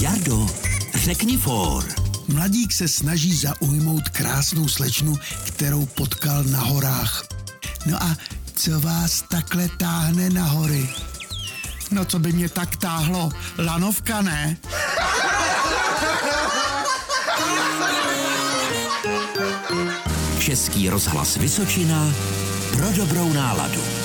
Jardo, řekni for. Mladík se snaží zaujmout krásnou slečnu, kterou potkal na horách. No a co vás takhle táhne na hory? No co by mě tak táhlo? Lanovka, ne? Český rozhlas Vysočina pro dobrou náladu.